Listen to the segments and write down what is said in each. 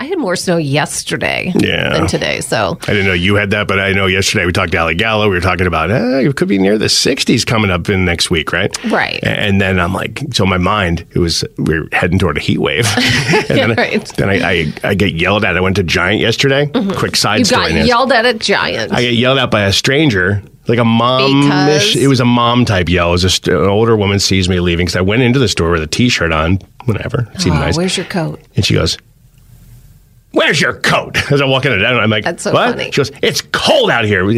I had more snow yesterday Yeah. than today. So I didn't know you had that, but I know yesterday we talked to Ali Gallo. We were talking about eh, it could be near the 60s coming up in next week, right? Right. And then I'm like, so my mind, it was we are heading toward a heat wave. and then, Right. then I, I, I get yelled at. I went to Giant yesterday. Quick side Mm-hmm. you story. got yelled at at Giant. I get yelled at by a stranger, like a mom. It was a mom type yell. It was just an older woman sees me leaving because I went into the store with a T-shirt on, whatever. It seemed Oh, nice. Where's your coat? And she goes, Where's your coat? As I walk in, and I'm like, That's so what? funny. She goes, It's cold out here.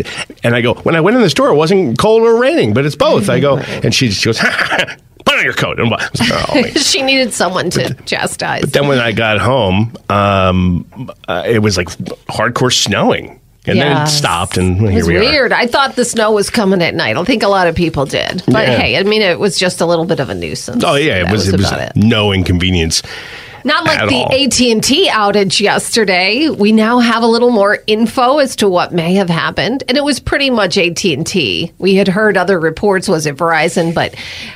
And I go, When I went in the store, it wasn't cold or raining, but it's both. I go, and she, she goes, Put on your coat. And I was like, oh, she needed someone to chastise. But then when I got home, um, uh, it was like hardcore snowing. And then it stopped, and It here was we are. weird. I thought the snow was coming at night. I think a lot of people did. But Yeah. hey, I mean, it was just a little bit of a nuisance. Oh yeah, it That was, it was it. no inconvenience. Not like at the. AT&T outage yesterday. We now have a little more info as to what may have happened, and it was pretty much AT&T. We had heard other reports was it Verizon, but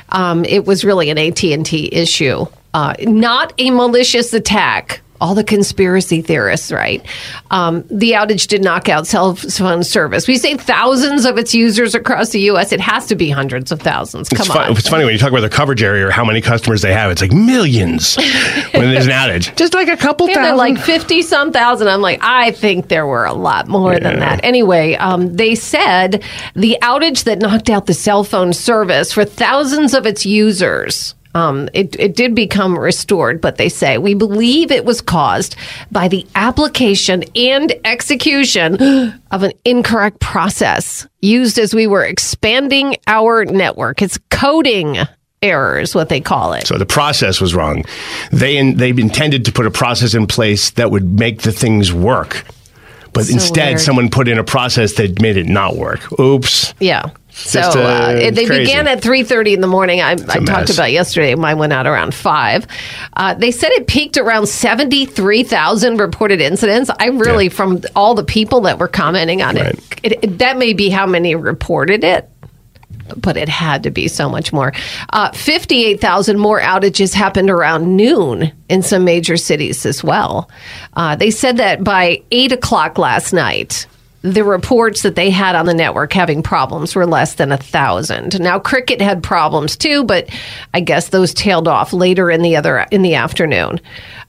um, it was really an AT&T issue, uh, not a malicious attack. All the conspiracy theorists, right? Um, the outage did knock out cell phone service. We say thousands of its users across the U.S. It has to be hundreds of thousands. Come It's, on. fun, it's funny when you talk about the coverage area or how many customers they have. It's like millions when there's an outage. Just like a couple Yeah, they're thousand. like 50 some thousand. I'm like, I think there were a lot more than that. Anyway, um, they said the outage that knocked out the cell phone service for thousands of its users. Um, it, it did become restored, but they say we believe it was caused by the application and execution of an incorrect process used as we were expanding our network. It's coding errors, what they call it. so the process was wrong. They in, they intended to put a process in place that would make the things work, but So instead weird. someone put in a process that made it not work. Oops. Yeah. So Just, uh, uh, they crazy. began at 3.30 in the morning. I, I talked about yesterday. Mine went out around 5. Uh, they said it peaked around 73,000 reported incidents. I really, Yeah. from all the people that were commenting on Right. it, it, it, that may be how many reported it. But it had to be so much more. Uh, 58,000 more outages happened around noon in some major cities as well. Uh, they said that by 8 o'clock last night, the reports that they had on the network having problems were less than a thousand. Now, Cricket had problems too, but I guess those tailed off later in the other in the afternoon.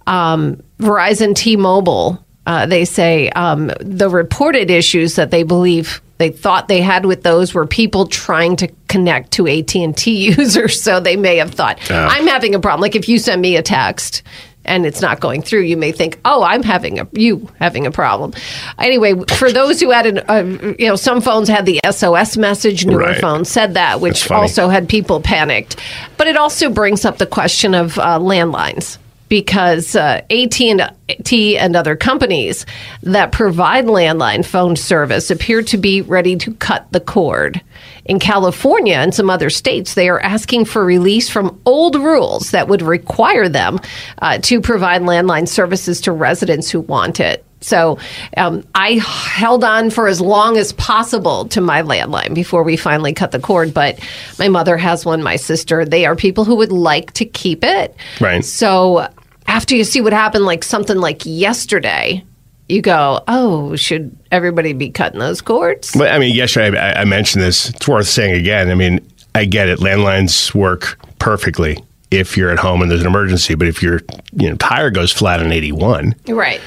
Um, Verizon, T-Mobile, uh, they say um, the reported issues that they believe they thought they had with those were people trying to connect to AT&T users so they may have thought I'm having a problem like if you send me a text and it's not going through you may think oh I'm having a you having a problem. Anyway for those who had an uh, you know some phones had the SOS message newer Right. phones said that which also had people panicked. But it also brings up the question of uh, landlines because uh, AT&T and other companies that provide landline phone service appear to be ready to cut the cord In California and some other states, they are asking for release from old rules that would require them uh, to provide landline services to residents who want it. So um, I held on for as long as possible to my landline before we finally cut the cord. But my mother has one, my sister. They are people who would like to keep it. Right. So after you see what happened, like something like yesterday, you go, oh, should everybody be cutting those cords? But I mean, yesterday I, I mentioned this. It's worth saying again. I mean, I get it. Landlines work perfectly if you're at home and there's an emergency. But if your you know tire goes flat on 81, Right.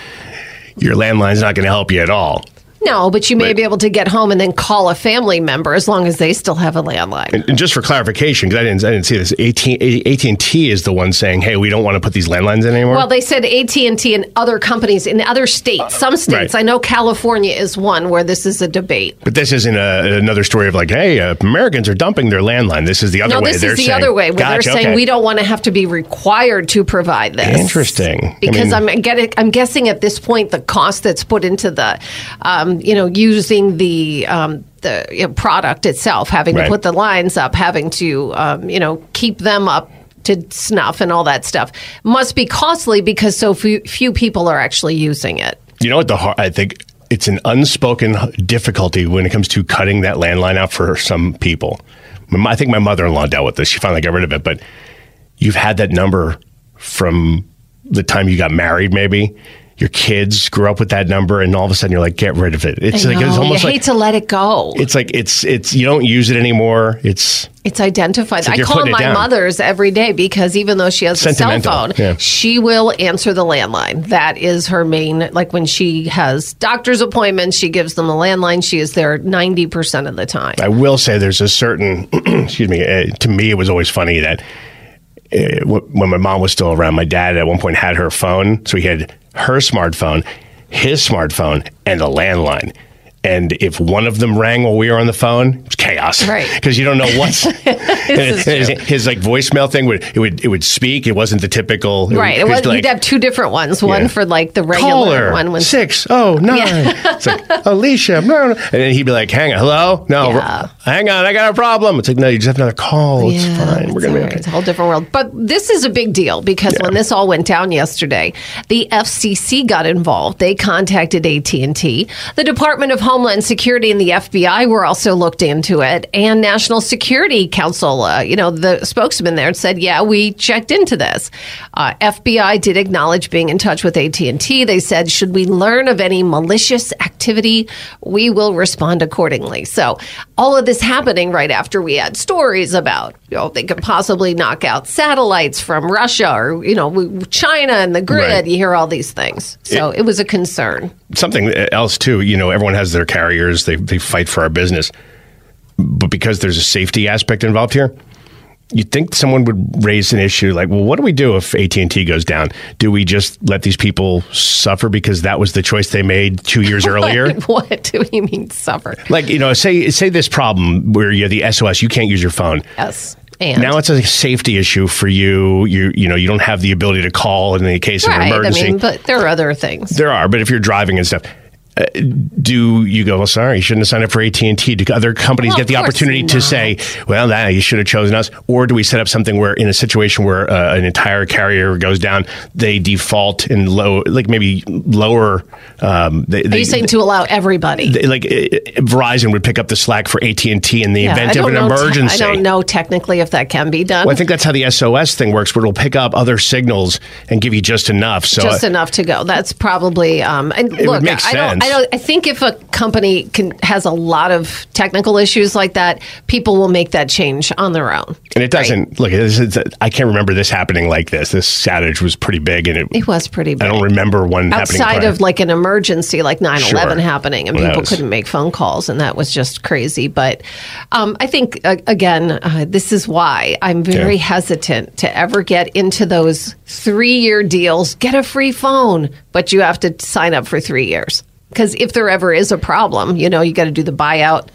your landline's not going to help you at all. No, but you may Right. be able to get home and then call a family member as long as they still have a landline. And, and just for clarification, because I didn't, I didn't see this, AT and T is the one saying, "Hey, we don't want to put these landlines in anymore." Well, they said AT and T and other companies in other states. Some states, Right. I know California is one where this is a debate. but this isn't a, another story of like, "Hey, uh, Americans are dumping their landline." This is the other no, way. this is the saying, other way where Gotcha, they're saying okay. we don't want to have to be required to provide this. Interesting. I Because mean- I'm getting, I'm guessing at this point the cost that's put into the, um, you know, using the um, the you know, product itself, having Right. to put the lines up, having to um, you know keep them up to snuff and all that stuff must be costly because so few, few people are actually using it. You know what the har I think it's an unspoken difficulty when it comes to cutting that landline out for some people. I think my mother-in-law dealt with this. She finally got rid of it, but you've had that number from the time you got married, maybe. Your kids grew up with that number, and all of a sudden you're like, get rid of it. It's like it's almost you like hate to let it go. it's like it's it's you don't use it anymore. It's It's identified. like I call my down. mother's every day because even though she has a cell phone, yeah. she will answer the landline. That is her main. Like when she has doctor's appointments, she gives them a landline. She is there ninety percent of the time. I will say there's a certain, excuse me, uh, to me, it was always funny that uh, w- when my mom was still around, my dad at one point had her phone. So he had her smartphone, his smartphone, and a landline. And if one of them rang while we were on the phone, it was chaos. Right. Because you don't know what's is his, his, like voicemail thing would it would it would speak. It wasn't the typical Right. It was, be like, you'd have two different ones. One Yeah. for like the regular caller one. When, six oh nine. Yeah. It's like Alicia, no, no. and then he'd be like, "Hang on, hello, no, Yeah. hang on, I got a problem." It's like, no, you just have another call. It's fine. We're gonna be okay. It's a whole different world. But this is a big deal because when this all went down yesterday, the FCC got involved. They contacted AT&T. The Department of Homeland Security and the FBI were also looked into it. And National Security Council, uh, you know, the spokesman there said, yeah, we checked into this. Uh, FBI did acknowledge being in touch with AT&T. They said, should we learn of any malicious activity, we will respond accordingly. So all of this happening right after we had stories about, you know, they could possibly knock out satellites from Russia or, you know, China and the grid. Right. You hear all these things. So it, was a concern. Something else too. You know, everyone has their carriers. They they fight for our business, but because there's a safety aspect involved here. You'd think someone would raise an issue like, well, what do we do if AT and T goes down? Do we just let these people suffer because that was the choice they made two years earlier? what do you mean suffer? like you know say say this problem where you're the SOS you can't use your phone Yes. And now it's a safety issue for you you you know you don't have the ability to call in the case of an right. I emergency mean, but there are other things. there are but if you're driving and stuff uh, do you go well sorry you shouldn't have signed up for AT&T do other companies Well, get the opportunity to say well nah, you should have chosen us or do we set up something where in a situation where uh, an entire carrier goes down they default in low like maybe lower um, they, Are they, you saying to allow everybody? they- like uh, Verizon would pick up the slack for AT and T in the Yeah, event of an know te- emergency. I don't know technically if that can be done. Well, I think that's how the SOS thing works, where it'll pick up other signals and give you just enough. So just uh, enough to go. That's probably. Um, and It would look, make I don't. Sense. I don't. I think if a company can has a lot of technical issues like that, people will make that change on their own. and it doesn't look. It's, it's, I can't remember this happening like this. This outage was pretty big, and it. It was pretty big. I don't remember one outside of like an emergency like 9-11 Sure. happening and Well, people was- couldn't make phone calls and that was just crazy but um, i think uh, again uh, this is why i'm very Yeah. hesitant to ever get into those three-year deals get a free phone but you have to sign up for three years because if there ever is a problem, you know, you got to do the buyout.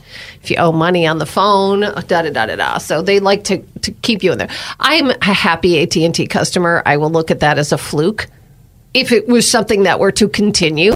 If you owe money on the phone, da da da da da. So they like to, to keep you in there. I'm a happy AT and T customer. I will look at that as a fluke if it was something that were to continue,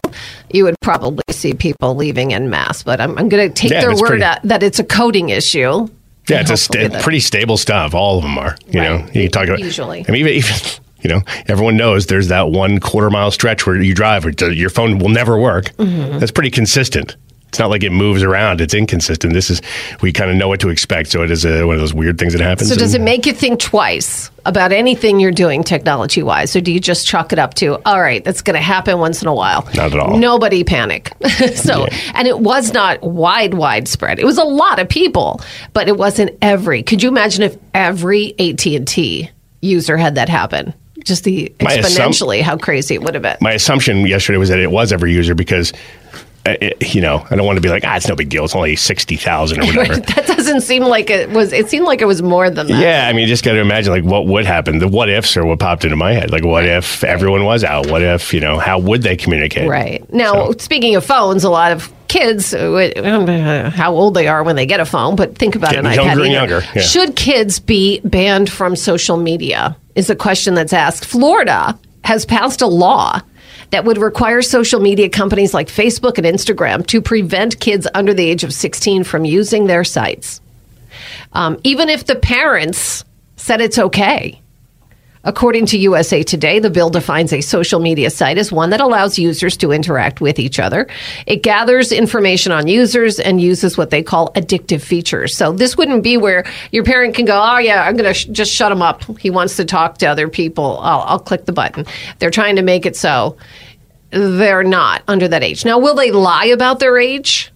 you would probably see people leaving in mass. But I'm, I'm going to take Yeah, their word pretty- at, that it's a coding issue. Yeah, it's a sta- pretty stable stuff. All of them are. You know, you can talk about Usually. I mean, even, even you know, everyone knows there's that one quarter mile stretch where you drive, where your phone will never work. Mm-hmm. That's pretty consistent. It's not like it moves around. It's inconsistent. This is we kind of know what to expect. So it is a, one of those weird things that happens. So does it make you think twice about anything you're doing technology wise, or do you just chalk it up to all right, that's going to happen once in a while? Not at all. Nobody panic. so, and it was not wide, widespread. It was a lot of people, but it wasn't every. Could you imagine if every AT and T user had that happen? Just the exponentially how crazy it would have been. my assumption yesterday was that it was every user because, uh, it, you know, I don't want to be like, ah, it's no big deal. It's only 60,000 or whatever. that doesn't seem like it was. It seemed like it was more than that. Yeah, I mean, you just got to imagine like what would happen. The what ifs are what popped into my head. Like, what if everyone was out? What if you know how would they communicate? Right. Now, speaking of phones, a lot of kids, uh, how old they are when they get a phone, but think about Getting an younger iPad. and either. younger, yeah. Should kids be banned from social media? Is a question that's asked. Florida has passed a law that would require social media companies like Facebook and Instagram to prevent kids under the age of 16 from using their sites, um, even if the parents said it's okay. According to USA Today, the bill defines a social media site as one that allows users to interact with each other. It gathers information on users and uses what they call addictive features. So this wouldn't be where your parent can go, "Oh yeah, I'm going to sh- just shut him up. He wants to talk to other people. I'll, I'll click the button." They're trying to make it so they're not under that age. Now, will they lie about their age?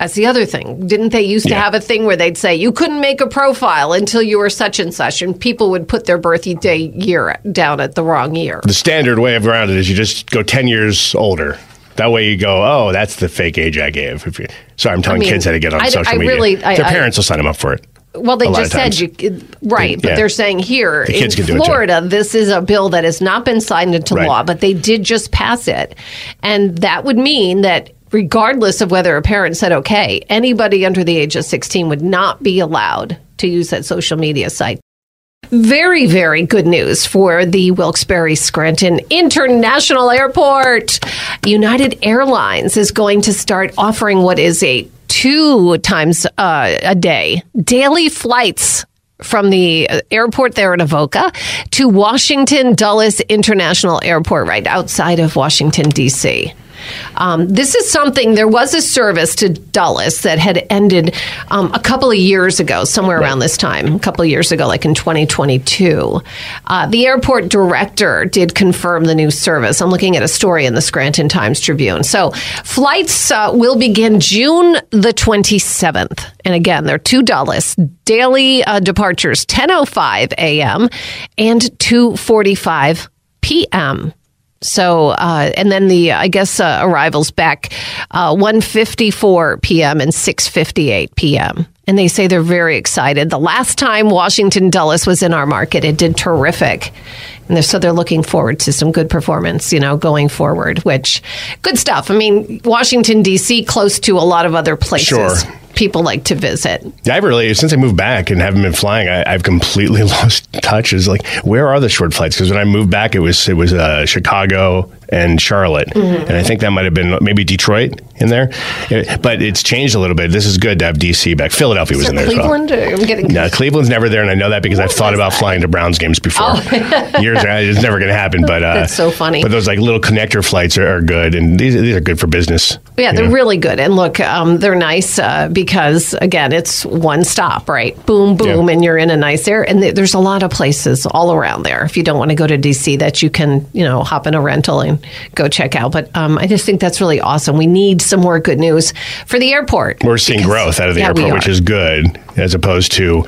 That's the other thing. Didn't they used to have a thing where they'd say you couldn't make a profile until you were such and such, and people would put their birthday year down at the wrong year? The standard way of around it is you just go 10 years older. That way you go, oh, that's the fake age I gave. If you, sorry, I'm telling mean, kids how to get on I- social I media. really- I- Their I- parents will sign them up for it. Well, they just said you right, but Yeah. they're saying here The in can do it too. Florida, this is a bill that has not been signed into Right. law, but they did just pass it, and that would mean that regardless of whether a parent said okay, anybody under the age of sixteen would not be allowed to use that social media site. Very, very good news for the Wilkes-Barre Scranton International Airport. United Airlines is going to start offering what is a two times uh, a day daily flights from the uh, airport there in Avoca to Washington Dulles International Airport, right outside of Washington, D.C. Um, this is something, there was a service to Dulles that had ended um, a couple of years ago, somewhere around this time, a couple of years ago, like in 2022. Uh, the airport director did confirm the new service. I'm looking at a story in the Scranton Times Tribune. So flights uh, will begin June the 27th. And again, they're two Dulles. Daily uh, departures 10.05 a.m. and 2.45 p.m. So, uh, and then the, I guess, uh, arrivals back uh, 1.54 p.m. and 6.58 p.m. And they say they're very excited. The last time Washington Dulles was in our market, it did terrific. And they're, so they're looking forward to some good performance, you know, going forward, which good stuff. I mean, Washington, D.C., close to a lot of other places. Sure. People like to visit. Yeah, I've really since I moved back and haven't been flying, I, I've completely lost touch. Is like, where are the short flights? Because when I moved back, it was it was uh, Chicago and Charlotte, Mm-hmm. and I think that might have been maybe Detroit in there. It- but it's changed a little bit. This is good to have DC back. Philadelphia was in there Cleveland, well. I'm getting No, Cleveland's never there, and I know that because I've thought about flying to Browns games before. Years ago, it's never going to happen. But uh, Oh. That's so funny. But those like little connector flights are, are good, and these these are good for business. Yeah, they're really good. And look, um, they're nice uh, because, again, it's one stop, right? Boom, boom, Yeah. and you're in a nice area. And th- there's a lot of places all around there if you don't want to go to DC that you can, you know, hop in a rental and go check out. But um, I just think that's really awesome. We need some more good news for the airport. We're seeing Because- growth out of the Yeah, airport, which is good, as opposed to,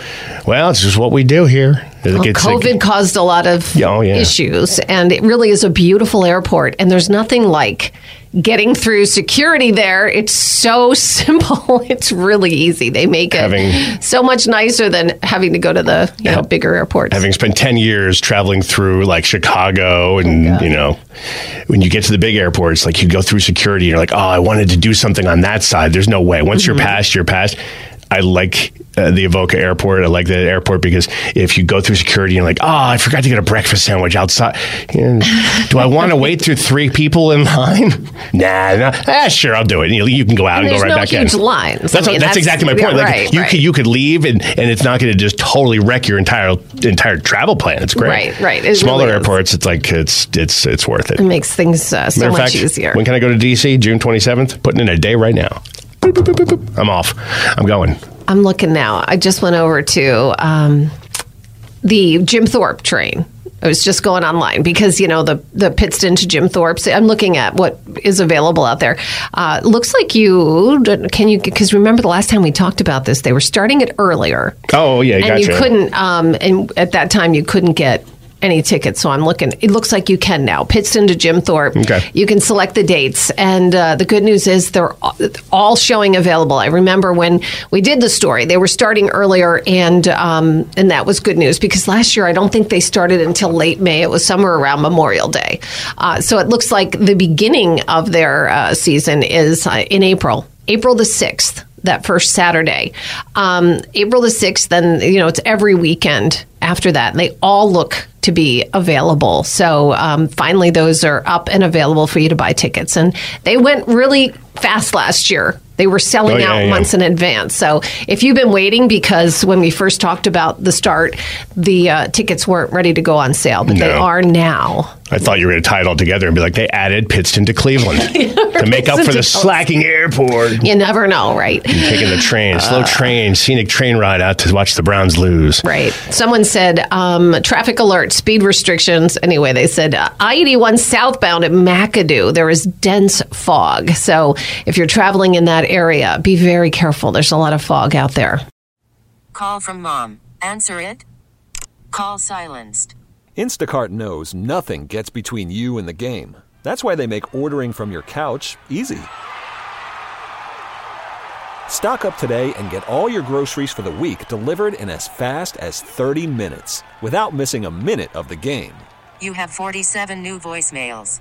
well, it's just what we do here. Well, COVID caused a lot of oh, issues, and it really is a beautiful airport. And there's nothing like getting through security there. It's so simple. It's really easy. They make it Having- so much nicer than having to go to the you know bigger airports. having spent 10 years traveling through like Chicago Oh, and, you know, when you get to the big airports, like you go through security and you're like, oh, I wanted to do something on that side. There's no way. Once Mm-hmm. you're past, you're past. I like uh, the Avoca Airport. I like the airport because if you go through security and like, oh, I forgot to get a breakfast sandwich outside. And do I want to wait through three people in line? Nah, nah. Ah, sure, I'll do it. You, you can go out and, And go right no back huge in. lines. That's, I mean, that's that's- exactly my yeah, point. Like right, you right. could you could leave and, and it's not going to just totally wreck your entire entire travel plan. It's great. Right, right. It Smaller really airports, it's like it's it's it's worth it. It makes things uh, so much fact, easier. When can I go to DC? June 27th? Putting in a day right now. Boop, boop, boop. I'm off. I'm going. I'm looking now. I just went over to um, the Jim Thorpe train. I was just going online because you know the the Pittston to Jim Thorpe's. I'm looking at what is available out there. Uh, looks like you can you because remember the last time we talked about this, they were starting it earlier. Oh, yeah, and gotcha. you couldn't. Um, and at that time, you couldn't get any tickets. So I'm looking. It looks like you can now. Pittston to Jim Thorpe. Okay. You can select the dates, and uh, the good news is they're all- showing available. I remember when we did the story, they were starting earlier, and um, and that was good news because last year I don't think they started until late May. It was somewhere around Memorial Day. Uh, so it looks like the beginning of their uh, season is uh, in April, April the sixth. That first Saturday, um, April the sixth. Then you know it's every weekend after that. And they all look to be available. So um, finally, those are up and available for you to buy tickets. And they went really fast last year. They were selling Oh, yeah, out yeah. months in advance. So if you've been waiting, because when we first talked about the start, the uh, tickets weren't ready to go on sale, but they are now. I thought you were going to tie it all together and be like, they added Pittston to Cleveland to make up for the slacking airport. You never know, right? Taking the train, slow train, scenic train ride out to watch the Browns lose. Right. Someone said um, traffic alert, speed restrictions. Anyway, they said uh, I 81 southbound at McAdoo, there is dense fog. So if you're traveling in that area, be very careful. There's a lot of fog out there. Call from mom. Answer it. Call silenced. Instacart knows nothing gets between you and the game. That's why they make ordering from your couch easy. Stock up today and get all your groceries for the week delivered in as fast as 30 minutes without missing a minute of the game. You have 47 new voicemails.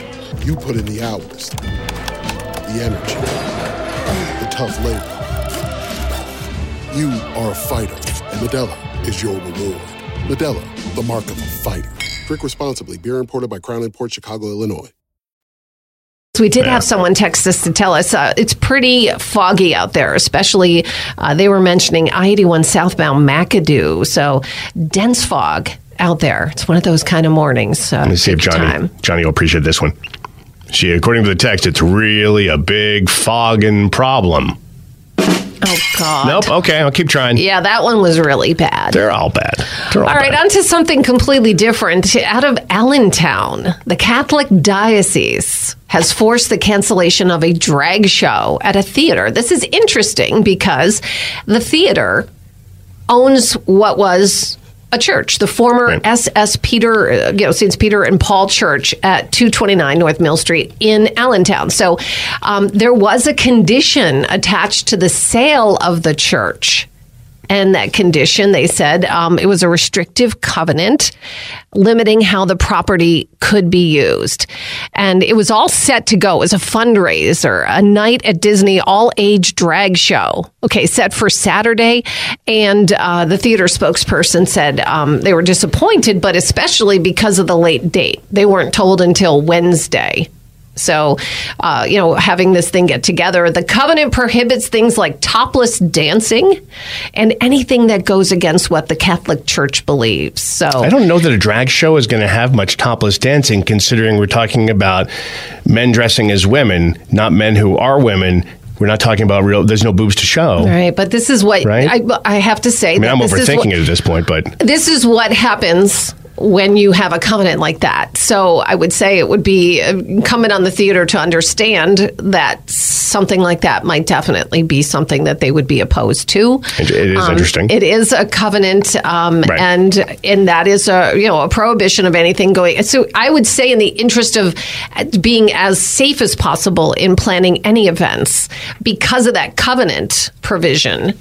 You put in the hours, the energy, the tough labor. You are a fighter, and Modelo is your reward. Modelo, the mark of a fighter. Drink responsibly. Beer imported by Crown Port Chicago, Illinois. We did have someone text us to tell us uh, it's pretty foggy out there, especially uh, they were mentioning I 81 southbound McAdoo. So dense fog out there. It's one of those kind of mornings. Uh, Let me see if Johnny time. Johnny will appreciate this one. She, according to the text, it's really a big fogging problem. Oh, God. Nope. Okay, I'll keep trying. Yeah, that one was really bad. They're all bad. They're all, All right, bad. on to something completely different. Out of Allentown, the Catholic Diocese has forced the cancellation of a drag show at a theater. This is interesting because the theater owns what was a church, the former SS Peter, uh, you know, St. Peter and Paul Church at 229 North Mill Street in Allentown. So um, there was a condition attached to the sale of the church. And that condition, they said, um, it was a restrictive covenant limiting how the property could be used. And it was all set to go as a fundraiser, a night at Disney all age drag show. Okay, set for Saturday. And uh, the theater spokesperson said um, they were disappointed, but especially because of the late date. They weren't told until Wednesday So, uh, you know, having this thing get together, the covenant prohibits things like topless dancing and anything that goes against what the Catholic Church believes. So, I don't know that a drag show is going to have much topless dancing, considering we're talking about men dressing as women, not men who are women. We're not talking about real. There's no boobs to show. Right, but this is what Right? I, I have to say. I mean, that I'm this is overthinking what- it at this point, but this is what happens when you have a covenant like that. So I would say it would be incumbent on the theater to understand that something like that might definitely be something that they would be opposed to. it, it is Um, interesting. It is a covenant, um, Right. and and that is a you know a prohibition of anything going. So I would say, in the interest of being as safe as possible in planning any events, because of that covenant provision,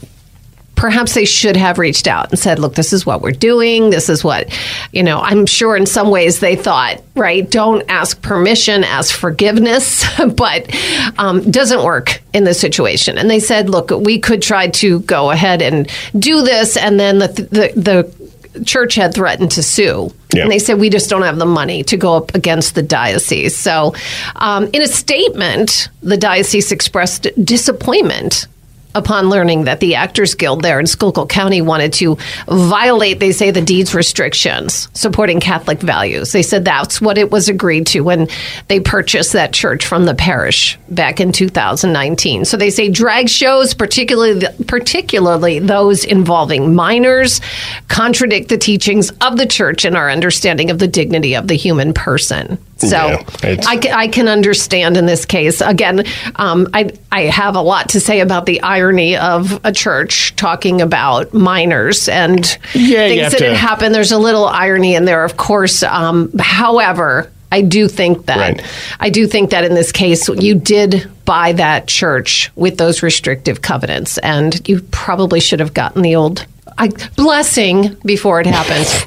perhaps they should have reached out and said, look, this is what we're doing. This is what, you know, I'm sure in some ways they thought, right, don't ask permission, ask forgiveness, but um, doesn't work in this situation. And they said, look, we could try to go ahead and do this. And then the, the, the church had threatened to sue. Yeah. And they said, we just don't have the money to go up against the diocese. So, um, in a statement, the diocese expressed disappointment upon learning that the Actors Guild there in Schuylkill County wanted to violate, they say, the deed's restrictions supporting Catholic values. They said that's what it was agreed to when they purchased that church from the parish back in 2019. So they say drag shows, particularly particularly those involving minors, contradict the teachings of the church and our understanding of the dignity of the human person. So Yeah, I, ca- I can understand in this case. Again, um, I I have a lot to say about the irony of a church talking about minors and Yeah, things that to- had happened. There's a little irony in there, of course. Um, however, I do think that Right. I do think that in this case, you did buy that church with those restrictive covenants, and you probably should have gotten the old I, blessing before it happens.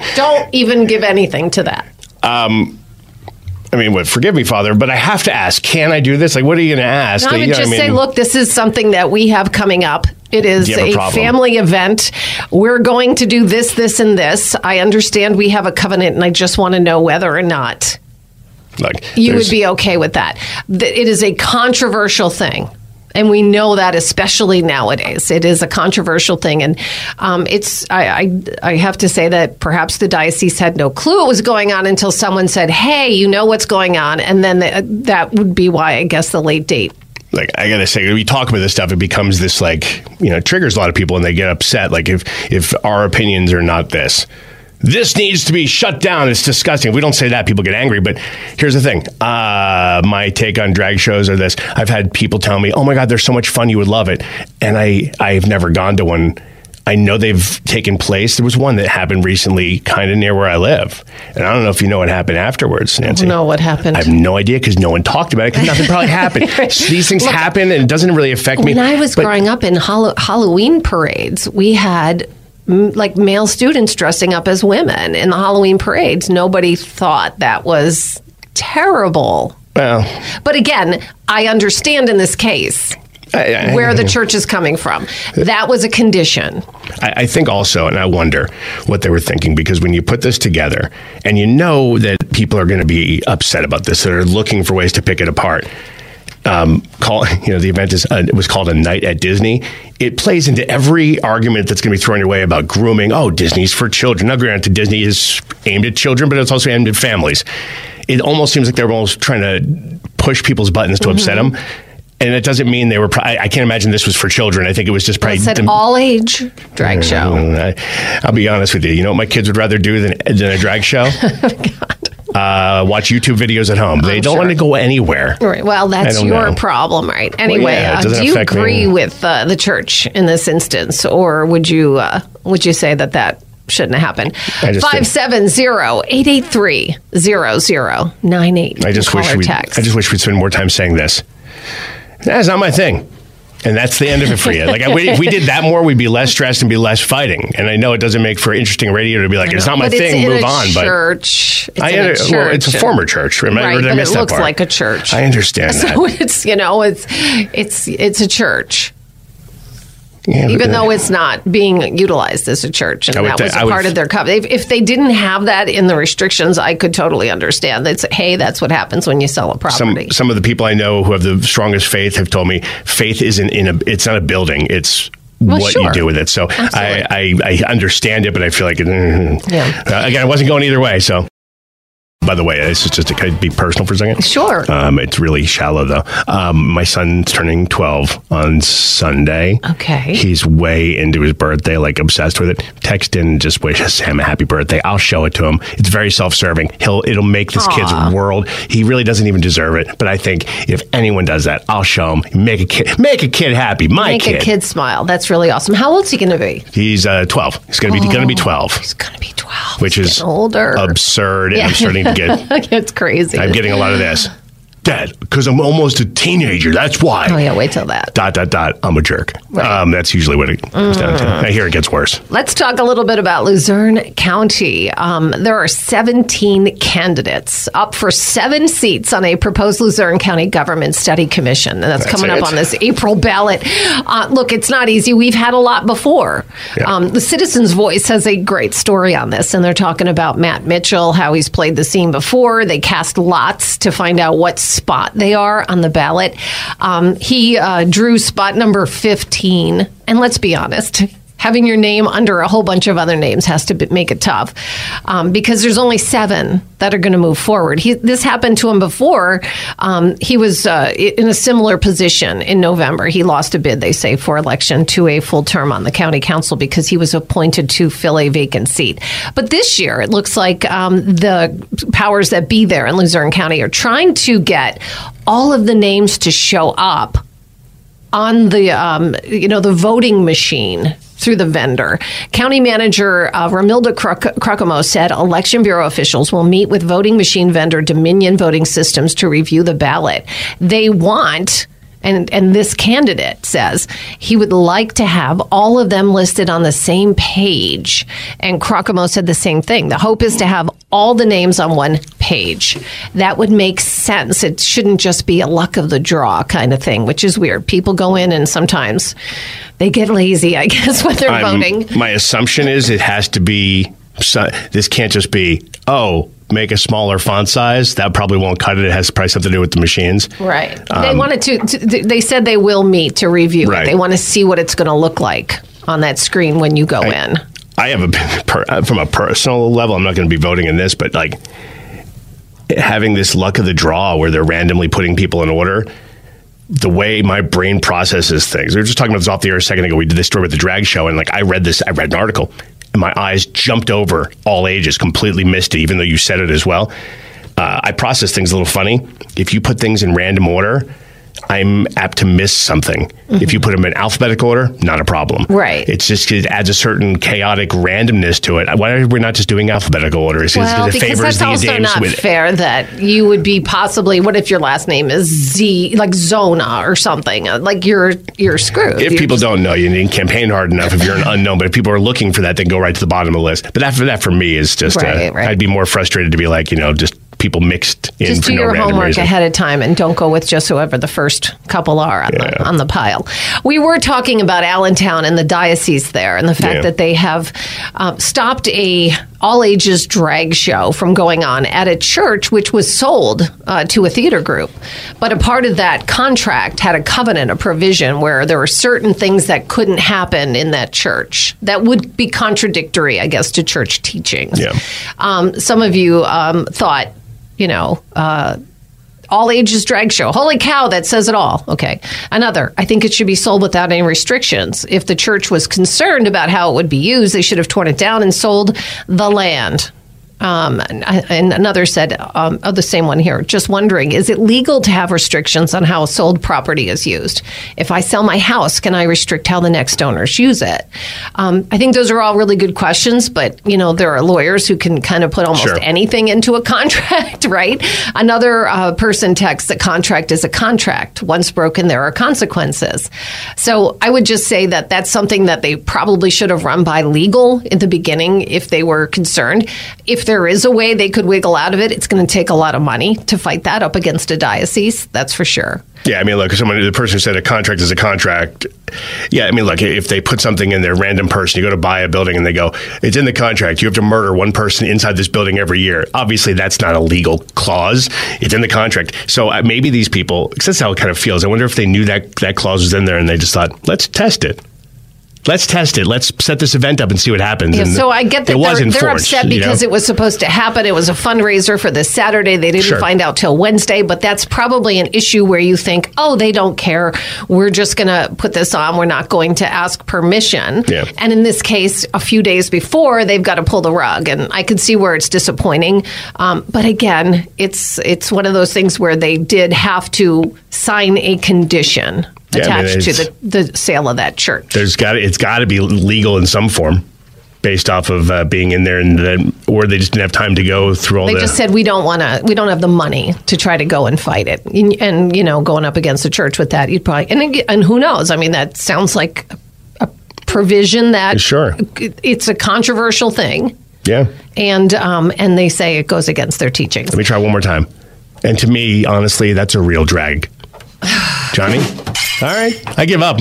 Don't even give anything to that. I mean, what? Forgive me, Father, but I have to ask: Can I do this? Like, what are you going to ask? No, I You would know just I say, look, this is something that we have coming up. It is you a a, family event. We're going to do this, this, and this. I understand we have a covenant, and I just want to know whether or not Like, you would be okay with that. It is a controversial thing. And we know that, especially nowadays, it is a controversial thing, and um, it's. I, I I have to say that perhaps the diocese had no clue what was going on until someone said, "Hey, you know what's going on," and then the, that would be why I guess the late date like I gotta say, we talk about this stuff, it becomes this like you know triggers a lot of people, and they get upset. Like if if our opinions are not this, this needs to be shut down. It's disgusting. If we don't say that, people get angry. But here's the thing: uh, my take on drag shows are this. I've had people tell me, "Oh my god, they're so much fun. You would love it," and I I've never gone to one. I know they've taken place. There was one that happened recently, kind of near where I live, and I don't know if you know what happened afterwards, Nancy. know what happened. I have no idea because no one talked about it because nothing probably happened. So these things happen and it doesn't really affect me. When I was But- growing up in Hall- Halloween parades, we had like male students dressing up as women in the Halloween parades. Nobody thought that was terrible. Well, But again, I understand in this case I, I- where the church is coming from. That was a condition. I, I think also, and I wonder what they were thinking because when you put this together and you know that people are going to be upset about this, that are looking for ways to pick it apart. Um, call you know the event is uh, it was called a night at Disney. It plays into every argument that's going to be thrown your way about grooming. Oh, Disney's for children. Now, granted, Disney is aimed at children, but it's also aimed at families. It almost seems like they're almost trying to push people's buttons to upset them. And it doesn't mean they were. Pro- I, I can't imagine this was for children. I think it was just probably. It's an all age drag show. I, I'll be honest with you. You know what my kids would rather do than, than a drag show? uh, watch YouTube videos at home. They don't sure. want to go anywhere. Right. Well, that's your know. problem, right? Anyway, yeah, uh, do you affect me. agree with uh, the church in this instance, or would you uh, would you say that that shouldn't have happened? I just Five seven zero eight eight three zero zero nine eight. I just wish we. I just wish we'd spend more time saying this. That's not my thing. And that's the end of it for you. Like, I, if we did that more, we'd be less stressed and be less fighting. And I know it doesn't make for interesting radio to be like, it's not my But thing, in move on. Church. It's But I in a church. well, it's a former church. Remember, right, I but miss it that looks like a church. I understand that. So it's you know it's it's it's a church. Yeah, even though it's not being utilized as a church, and that was would part of their covenant. If, if they didn't have that in the restrictions, I could totally understand. That's hey, that's what happens when you sell a some property. some of the people I know who have the strongest faith have told me faith isn't in a it's not a building it's Well, what sure. you do with it so I, I I understand it but I feel like mm, Yeah. uh, again I wasn't going either way so by the way this is just to be personal for a second Sure. um, it's really shallow though um, my son's turning 12 on Sunday Okay. he's way into his birthday like obsessed with it text in and just wish him a happy birthday I'll show it to him it's very self-serving he'll it'll make this kid's world. He really doesn't even deserve it. But I think if anyone does that, I'll show him. Make a kid, make a kid happy. My Make kid. a kid smile. That's really awesome. How old's he going to be? He's uh, twelve. He's gonna be gonna be twelve, He's going to be twelve. which He's is older. absurd. And I'm starting to get. it's crazy. I'm getting a lot of this. Dad, because I'm almost a teenager. That's why. Oh yeah, wait till that. Dot dot dot. I'm a jerk. Um, that's usually what it comes down to. Mm. I hear it gets worse. Let's talk a little bit about Luzerne County. Um, there are 17 candidates up for seven seats on a proposed Luzerne County Government Study Commission. And that's, That's coming it. up on this April ballot. Uh, look, it's not easy. We've had a lot before. Yeah. Um, the Citizens Voice has a great story on this, and they're talking about Matt Mitchell, how he's played the scene before. They cast lots to find out what spot they are on the ballot. Um, he uh, drew spot number 15. And let's be honest, having your name under a whole bunch of other names has to be, make it tough um, because there's only seven that are going to move forward. He, this happened to him before. Um, he was uh, in a similar position in November. He lost a bid, they say, for election to a full term on the county council because he was appointed to fill a vacant seat. But this year, it looks like um, the powers that be there in Luzerne County are trying to get all of the names to show up on the um, you know the voting machine through the vendor. County Manager uh, Romilda Croc- Crocamo said election bureau officials will meet with voting machine vendor Dominion Voting Systems to review the ballot. They want. And, and this candidate says he would like to have all of them listed on the same page. And Crocamo said the same thing. The hope is to have all the names on one page. That would make sense. It shouldn't just be a luck of the draw kind of thing, which is weird. People go in and sometimes they get lazy, I guess, when they're I'm- voting. My assumption is it has to be. so- This can't just be oh make a smaller font size. That probably won't cut it. It has probably something to do with the machines. Right. they Um, wanted to, to, they said they will meet to review Right. it. They want to see what it's going to look like on that screen when you go in. I have a per, uh, from a personal level. I'm not going to be voting in this, but like having this luck of the draw where they're randomly putting people in order. The way my brain processes things. We were just talking about this off the air a second ago. We did this story with the drag show, and like I read this, I read an article, and my eyes jumped over all ages, completely missed it, even though you said it as well. Uh, I process things a little funny. If you put things in random order, I'm apt to miss something. If you put them in alphabetical order, not a problem. Right. It's just it adds a certain chaotic randomness to it. Why are we not just doing alphabetical order? It's Well, because it because favors that's also not fair that you would be possibly. What if your last name is Z, like Zona or something? Uh, Like you're you're screwed. If You're people just- don't know, you didn't campaign hard enough. If you're an unknown, but if people are looking for that, then go right to the bottom of the list. But that for that for me is just. uh, Right, right. I'd be more frustrated to be like you know just people mixed in just do no your homework reason. ahead of time and don't go with just whoever the first couple are on, the, on the pile. We were talking about Allentown and the diocese there and the fact Yeah. that they have um, stopped a all ages drag show from going on at a church which was sold uh, to a theater group. But a part of that contract had a covenant, a provision where there were certain things that couldn't happen in that church that would be contradictory, I guess, to church teachings. Yeah. Um, some of you um, thought, you know, uh, all ages drag show. Holy cow, that says it all. Okay. Another, I think it should be sold without any restrictions. If the church was concerned about how it would be used, they should have torn it down and sold the land. Um, and, and another said, um, oh, the same one here, just wondering, is it legal to have restrictions on how sold property is used? If I sell my house, can I restrict how the next owners use it? Um, I think those are all really good questions, but, you know, there are lawyers who can kind of put almost Sure. anything into a contract, right? Another uh, person texts that contract is a contract. Once broken, there are consequences. So I would just say that that's something that they probably should have run by legal in the beginning if they were concerned. If there is a way they could wiggle out of it, it's going to take a lot of money to fight that up against a diocese. That's for sure. Yeah, I mean, look, someone the person who said a contract is a contract. Yeah, I mean, look, if they put something in there, random person, you go to buy a building and they go, it's in the contract. You have to murder one person inside this building every year. Obviously, that's not a legal clause. It's in the contract. So uh, maybe these people, because that's how it kind of feels. I wonder if they knew that that clause was in there and they just thought, let's test it. Let's test it. Let's set this event up and see what happens. Yeah, and so I get that they're, they're enforced, upset you know? because it was supposed to happen. It was a fundraiser for this Saturday. They didn't Sure. find out till Wednesday, but that's probably an issue where you think, oh, they don't care. We're just going to put this on. We're not going to ask permission. Yeah. And in this case, a few days before, they've got to pull the rug, and I can see where it's disappointing. Um, but again, it's it's one of those things where they did have to sign a condition Yeah, I mean, attached to the, the sale of that church. there's got it's got to be legal in some form based off of uh, being in there and then or they just didn't have time to go through all They the just said we don't want to. We don't have the money to try to go and fight it. And, and, you know, going up against the church with that, you'd probably and and who knows? I mean, that sounds like a, a provision that Sure. it's a controversial thing, yeah and um, and they say it goes against their teachings. let me try one more time and to me honestly that's a real drag johnny all right i give up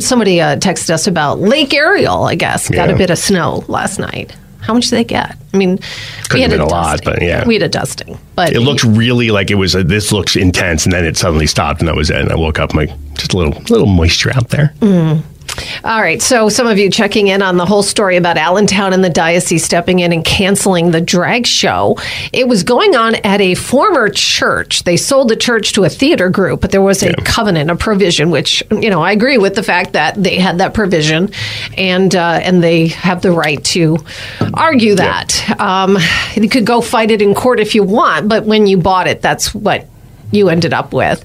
Somebody uh, texted us about Lake Ariel. I guess got Yeah. a bit of snow last night. How much did they get? I mean, Couldn't have been a lot, but yeah. we had a dusting. But it looked really like it was a, this looks intense and then it suddenly stopped and that was it and i woke up like just a little little moisture out there All right. So, some of you checking in on the whole story about Allentown and the diocese stepping in and canceling the drag show. It was going on at a former church. They sold the church to a theater group, but there was a covenant, a provision, which you know I agree with the fact that they had that provision, and uh, and they have the right to argue that. Um, you could go fight it in court if you want, but when you bought it, that's what you ended up with.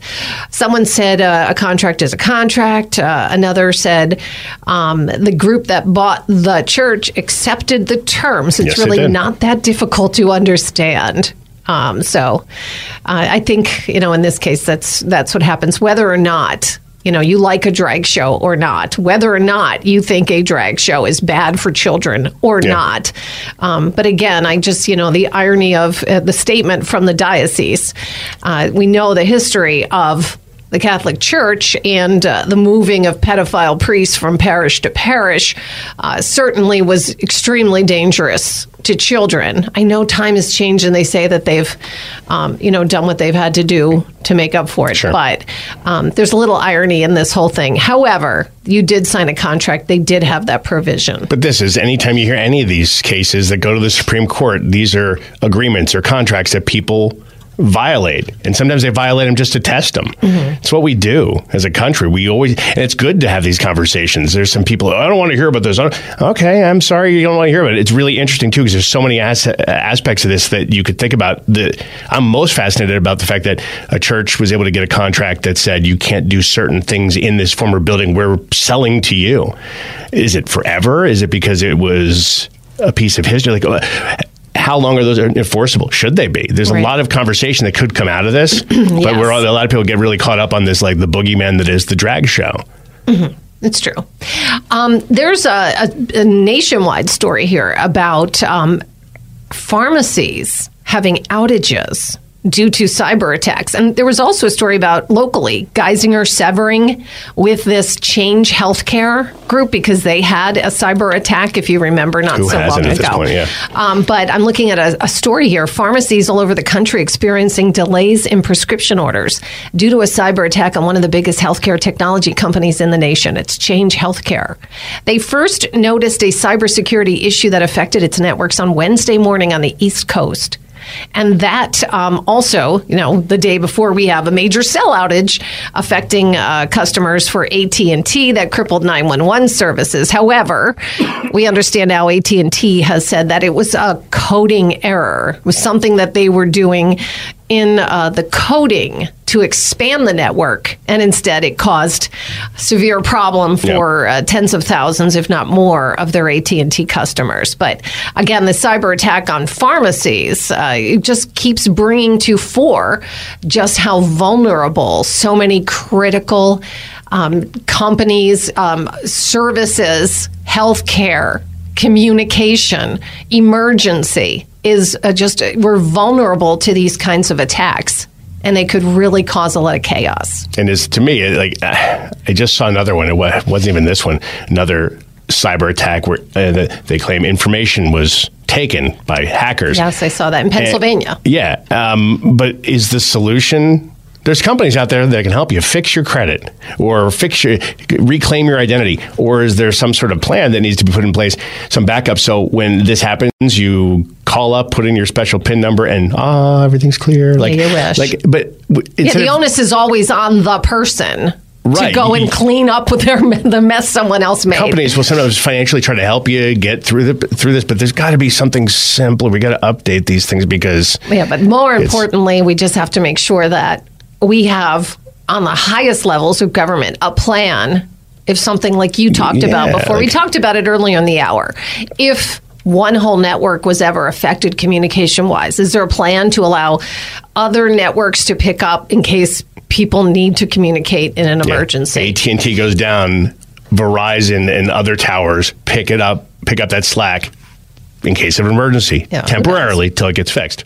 Someone said uh, a contract is a contract. Uh, another said um, the group that bought the church accepted the terms. It's Yes, really not that difficult to understand. Um, so uh, I think you know in this case that's that's what happens. Whether or not you know you like a drag show or not, whether or not you think a drag show is bad for children or Yeah. not. Um, but again, I just you know the irony of uh, the statement from the diocese. Uh, we know the history of the Catholic Church and uh, the moving of pedophile priests from parish to parish uh, certainly was extremely dangerous to children. I know time has changed, and they say that they've, um, you know, done what they've had to do to make up for it. Sure. But um, there's a little irony in this whole thing. However, you did sign a contract; they did have that provision. But this is anytime you hear any of these cases that go to the Supreme Court, these are agreements or contracts that people violate. And sometimes they violate them just to test them. Mm-hmm. It's what we do as a country. We always, and it's good to have these conversations. There's some people, I don't want to hear about this. Okay, I'm sorry you don't want to hear about it. It's really interesting too because there's so many as- aspects of this that you could think about. The, I'm most fascinated about the fact that a church was able to get a contract that said you can't do certain things in this former building we're selling to you. Is it forever? Is it because it was a piece of history? Like, how long are those enforceable? Should they be? There's Right. a lot of conversation that could come out of this, but we're all, a lot of people get really caught up on this, like the boogeyman that is the drag show. It's true. Um, there's a, a, a nationwide story here about um, pharmacies having outages due to cyber attacks. And there was also a story about locally Geisinger severing with this Change Healthcare group because they had a cyber attack, if you remember, not Who so long ago. point, yeah. Um, but I'm looking at a, a story here. Pharmacies all over the country experiencing delays in prescription orders due to a cyber attack on one of the biggest healthcare technology companies in the nation. It's Change Healthcare. They first noticed a cybersecurity issue that affected its networks on Wednesday morning on the East Coast. And that um, also, you know, the day before we have a major cell outage affecting uh, customers for AT and T that crippled 911 services. However, we understand now AT and T has said that it was a coding error. It was something that they were doing in uh, the coding to expand the network, and instead it caused severe problem for uh, tens of thousands, if not more, of their AT and T customers. But again, the cyber attack on pharmacies uh, it just keeps bringing to fore just how vulnerable so many critical um, companies, um, services, healthcare, communication, emergency is uh, just we're vulnerable to these kinds of attacks, and they could really cause a lot of chaos. And it's to me it, like I just saw another one. It wasn't even this one. Another cyber attack where uh, they claim information was taken by hackers. Yes, I saw that in Pennsylvania. And- yeah, um, but is the solution? There's companies out there that can help you fix your credit or fix your reclaim your identity, or is there some sort of plan that needs to be put in place, some backup, so when this happens, you call up, put in your special PIN number, and ah, everything's clear. Like, you wish. like, but Yeah, the of- onus is always on the person to go and clean up with their the mess someone else made. companies will sometimes financially try to help you get through the through this, but there's got to be something simpler. We got to update these things because Yeah, but more importantly, we just have to make sure that we have on the highest levels of government a plan. If something like you talked about Yeah, before, we talked about it earlier in the hour. If one whole network was ever affected communication wise, is there a plan to allow other networks to pick up in case people need to communicate in an emergency? AT and T goes down, Verizon and other towers pick it up, pick up that slack in case of emergency Yeah, temporarily till it gets fixed.